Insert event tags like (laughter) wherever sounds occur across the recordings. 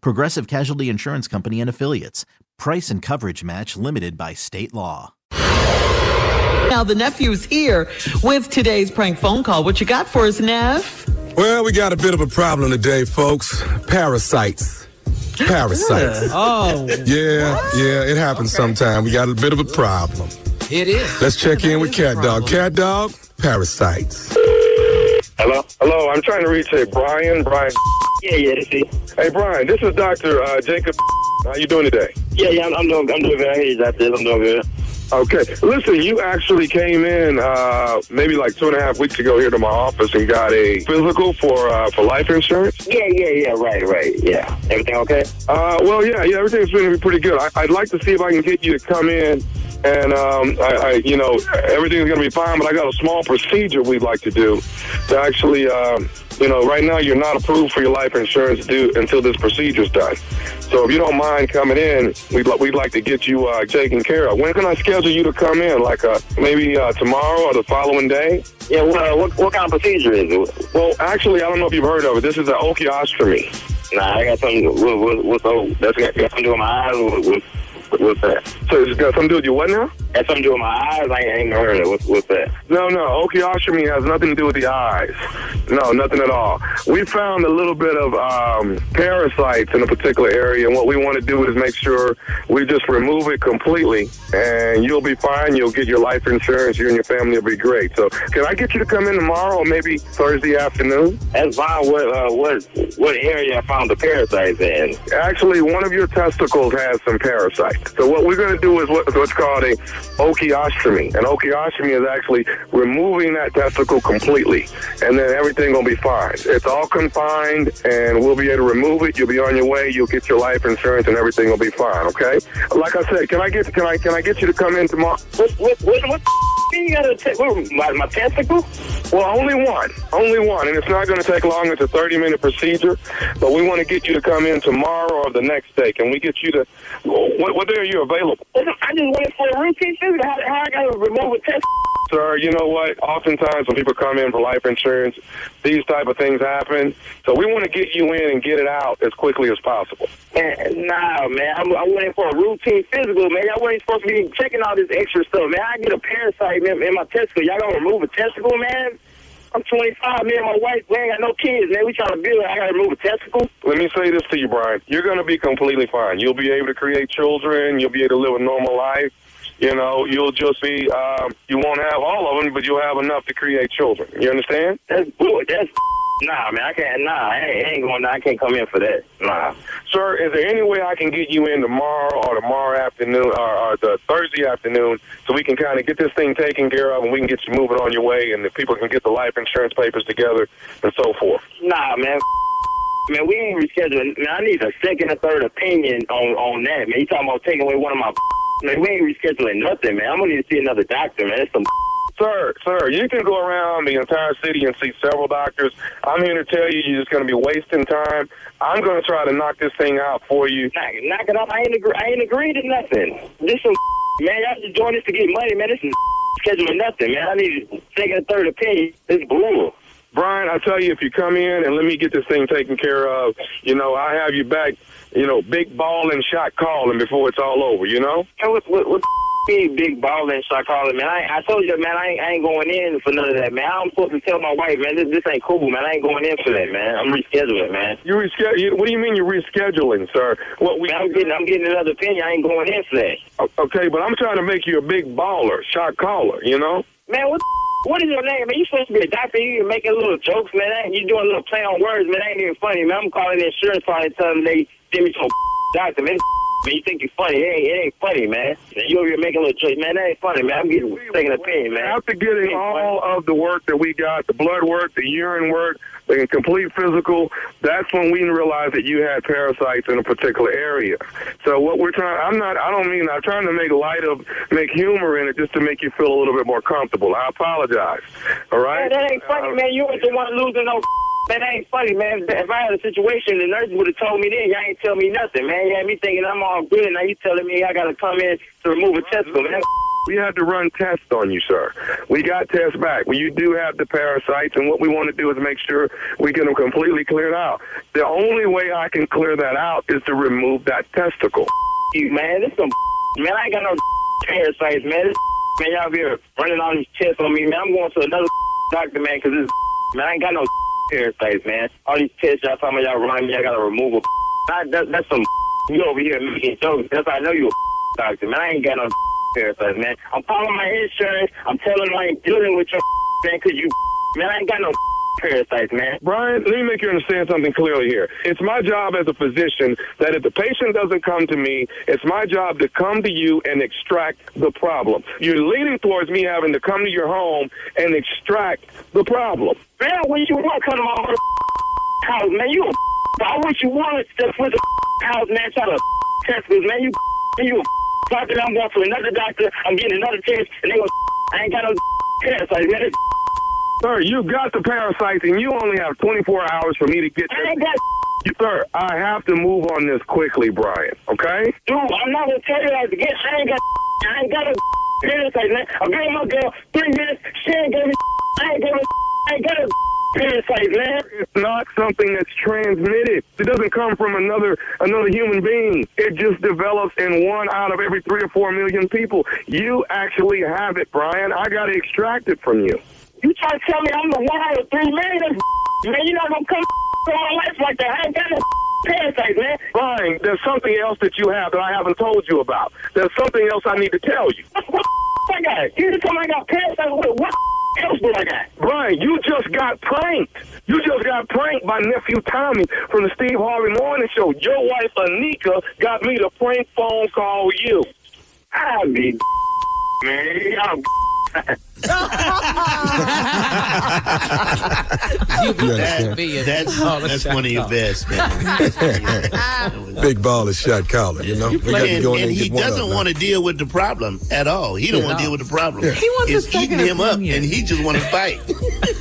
Progressive Casualty Insurance Company and Affiliates. Price and coverage match limited by state law. Now, the nephew's here with today's prank phone call. What you got for us, Neff? Well, we got a bit of a problem today, folks. Parasites. Parasites. Oh, Yeah, yeah, it happens sometime. We got a bit of a problem. It is. Let's check in with Cat Dog. Cat Dog, parasites. Hello? Hello, I'm trying to reach a Brian. Brian. Yeah, yeah. Hey, Brian, this is Dr. Uh, Jacob. How you doing today? Yeah, yeah, I'm, I'm doing, I'm doing good. Hey, it. I'm doing good. Okay. Listen, you actually came in uh, maybe like two and a half weeks ago here to my office and got a physical for uh, for life insurance. Yeah, yeah, yeah. Right, right. Yeah. Everything okay? Uh, well, yeah, yeah, everything's going to be pretty good. I, I'd like to see if I can get you to come in. And um, I, I, you know, everything's going to be fine. But I got a small procedure we'd like to do to actually, um, you know, right now you're not approved for your life insurance due until this procedure's done. So if you don't mind coming in, we'd we'd like to get you uh, taken care of. When can I schedule you to come in? Like uh, maybe uh, tomorrow or the following day? Yeah. What, uh, what, what kind of procedure is it? Well, actually, I don't know if you've heard of it. This is an osteotomy. Nah, I got something. What, what, what's oh, that's got, got something to do with my eyes. What, what, what's that? So it's got something to do with your what now? Got something to do with my eyes. I ain't, heard it. What's, what's that? No, no. Osteotomy has nothing to do with the eyes. No, nothing at all. We found a little bit of um, parasites in a particular area, and what we want to do is make sure we just remove it completely, and you'll be fine. You'll get your life insurance. You and your family will be great. So, can I get you to come in tomorrow, or maybe Thursday afternoon? That's fine. What, uh, what, what area I found the parasites in? Actually, one of your testicles has some parasites. So what we're going to do is what, what's called a ocheostomy. And ocheostomy is actually removing that testicle completely, and then everything will be fine. It's all confined, and we'll be able to remove it. You'll be on your way. You'll get your life insurance, and everything will be fine. Okay? Like I said, can I get can I can I get you to come in tomorrow? What, what, what, what you got to take? What, my, my testicle? Well, only one, only one, and it's not going to take long. It's a 30-minute procedure, but we want to get you to come in tomorrow or the next day. Can we get you to? What, what day are you available? I just went for a routine physical. How, how I got to remove a testicle? Sir, you know what? Oftentimes when people come in for life insurance, these type of things happen. So we want to get you in and get it out as quickly as possible. Man, nah, man. I'm, I went in for a routine physical, man. Y'all wasn't supposed to be checking all this extra stuff, man. I get a parasite in, in my testicle. Y'all gonna remove a testicle, man? I'm 25, me and my wife, we ain't got no kids, man. We trying to build. I gotta remove a testicle. Let me say this to you, Brian. You're to be completely fine. You'll be able to create children. You'll be able to live a normal life. You know, you'll just be, um, you won't have all of them, but you'll have enough to create children. You understand? That's good. That's nah, man. I can't. Nah, I ain't, going. I can't come in for that. Nah. Sir, is there any way I can get you in tomorrow or tomorrow afternoon or, or the Thursday afternoon so we can kind of get this thing taken care of and we can get you moving on your way and the people can get the life insurance papers together and so forth? Nah, man. Man, we ain't rescheduling. Man, I need a second or third opinion on on that, man. You talking about taking away one of my man? We ain't rescheduling nothing, man. I'm gonna need to see another doctor, man. That's some Sir, sir, you can go around the entire city and see several doctors. I'm here to tell you you're just going to be wasting time. I'm going to try to knock this thing out for you. knock, knock it off. I ain't agree. I ain't agreed to nothing. This some (laughs) man. Y'all just doing this to get money, man. This is (laughs) scheduling nothing, man. I need a second or third opinion. This bull. Brian, I tell you, if you come in and let me get this thing taken care of, you know, I have you back, you know, big ball and shot calling before it's all over, you know? And what, what, what me, big ball and shot calling, man. I, I told you, man, I ain't, I ain't going in for none of that, man. I'm supposed to tell my wife, man, this, this ain't cool, man. I ain't going in for that, man. I'm rescheduling, man. You reschedule. What do you mean you're rescheduling, sir? What we? Man, I'm getting, I'm getting another opinion. I ain't going in for that. Okay, but I'm trying to make you a big baller, shot caller. You know? Man, what? What is your name, man? You supposed to be a doctor. You making little jokes, man. You doing a little play on words, man. That ain't even funny, man. I'm calling the insurance company telling them they give me some (laughs) doctor, man. Man, you think you're funny? It ain't, it ain't funny, man. You over here making a little joke, man. That ain't funny, man. I'm getting taking a opinion, man. After getting all of the work that we got, the blood work, the urine work, the complete physical, that's when we realized that you had parasites in a particular area. So what we're trying, I'm not, I don't mean, I'm trying to make light of, make humor in it just to make you feel a little bit more comfortable. I apologize. All right? Man, that ain't funny, Uh, man. You ain't the one losing no. Man, that ain't funny, man. If I had a situation, the nurse would have told me then. Y'all ain't tell me nothing, man. You had me thinking I'm all good. Now you telling me I got to come in to remove a testicle, man. We had to run tests on you, sir. We got tests back. Well, you do have the parasites, and what we want to do is make sure we get them completely cleared out. The only way I can clear that out is to remove that testicle. (laughs) You, man. This some (laughs) man. I ain't got no (laughs) parasites, man. This man, y'all be here running all these tests on me, man. I'm going to another doctor, man, because this man, I ain't got no parasites, man. All these tests y'all talking about, y'all running me, I got to remove a. (laughs) That, that, that's some (laughs) you over here making jokes. That's how I know you a (laughs) doctor, man. I ain't got no parasites, man. I'm calling my insurance. I'm telling them I ain't dealing with your man, because you, man, I ain't got no parasites, man. Brian, let me make you understand something clearly here. It's my job as a physician that if the patient doesn't come to me, it's my job to come to you and extract the problem. You're leaning towards me having to come to your home and extract the problem. Man, when you want to come to my house, man, you a (laughs) I wish you wanted to with the (laughs) house, man, try to (laughs) test this, man. You you doctor, I'm going to another doctor, I'm getting another test, and they go, I ain't got no parasites, man. Sir, you got the parasites and you only have 24 hours for me to get I ain't got You, (laughs) sir, I have to move on this quickly, Brian, okay? dude, I'm not gonna tell you that again. I ain't got (laughs) I ain't got a (laughs) parasite, man. I gave my girl three minutes, she ain't gave me I ain't got a I ain't got a parasite, man. It's not something that's transmitted. It doesn't come from another another human being. It just develops in one out of every three or four million people. You actually have it, Brian. I got to extract it from you. You try to tell me I'm the one out of three million? (laughs) Man, you're not gonna come to my life like that. I ain't got no (laughs) parasite, man. Brian, there's something else that you have that I haven't told you about. There's something else I need to tell you. What (laughs) I got? You just told me I got parasite. What, what else do I got? Brian, you just got pranked. You just got pranked by nephew Tommy from the Steve Harvey Morning Show. Your wife Anika got me to prank phone call you. I be man. I'm That's that's one of your best, man. (laughs) Big ball is shot caller, you know? We got to and, go and and he get one of doesn't want to deal with the problem at all. He don't want to deal with the problem. He wants it's a eating him up, and he just want to (laughs) fight.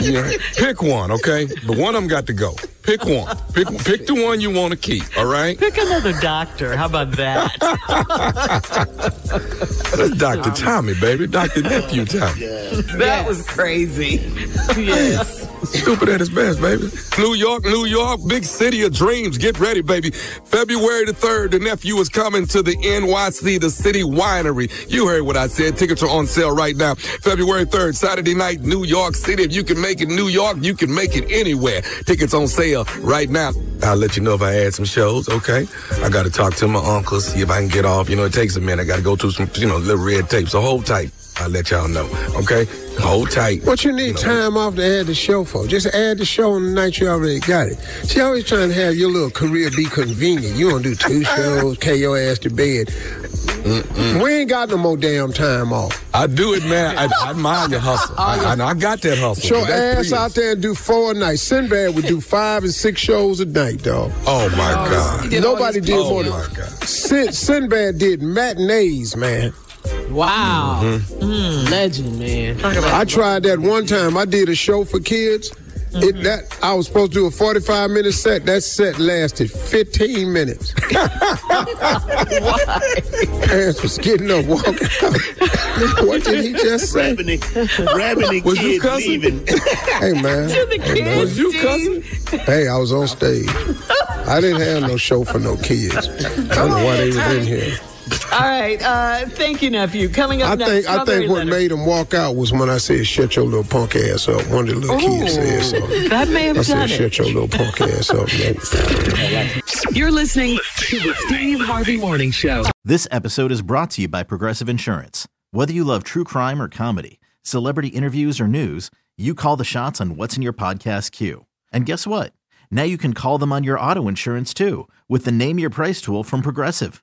Yeah. Pick one, okay? But one of them got to go. Pick one. Pick pick the one you want to keep, all right? Pick another doctor. How about that? (laughs) That's Dr. Tommy, baby. Dr. Oh, Nephew Tommy. That was crazy. yes. Stupid at his best, baby. New York, New York, big city of dreams. Get ready, baby. February the 3rd, the nephew is coming to the NYC, the city winery. You heard what I said. Tickets are on sale right now. February 3rd, Saturday night, New York City. If you can make it New York, you can make it anywhere. Tickets on sale right now. I'll let you know if I add some shows, okay? I got to talk to my uncle, see if I can get off. You know, it takes a minute. I got to go through some, you know, little red tape. So hold tight. I'll let y'all know, okay? Hold tight. What you need time off to add the show for? Just add the show on the night you already got it. She always trying to have your little career be convenient. You to do two (laughs) shows, carry your ass to bed. We ain't got no more damn time off. I do it, man. I, I mind your hustle. (laughs) I, I, I got that hustle. Show ass three out there and do four a night. Sinbad would do five and six shows a night, dog. Oh my God. Nobody did Oh more than my Sin, Sinbad did matinees, man. Wow. Mm-hmm. Mm, legend, man. I tried that one time. I did a show for kids. It, that I was supposed to do a 45 minute set. That set lasted 15 minutes. (laughs) Parents was getting up, walking out. (laughs) what did he just say? Grabbing the, grabbing the Was you kids cussing? leaving. (laughs) Hey man. Hey, man. Was you cussing? Hey, I was on stage. I didn't have no show for no kids. I don't know why they was in here. All right. Uh, thank you, nephew. Coming up I next. think I think what Leonard. made him walk out was when I said "shut your little punk ass up." One of the little kids said so. that may have I done said, it. "Shut your little punk ass up." You're listening to the Steve Harvey Morning Show. This episode is brought to you by Progressive Insurance. Whether you love true crime or comedy, celebrity interviews or news, you call the shots on what's in your podcast queue. And guess what? Now you can call them on your auto insurance too with the Name Your Price tool from Progressive.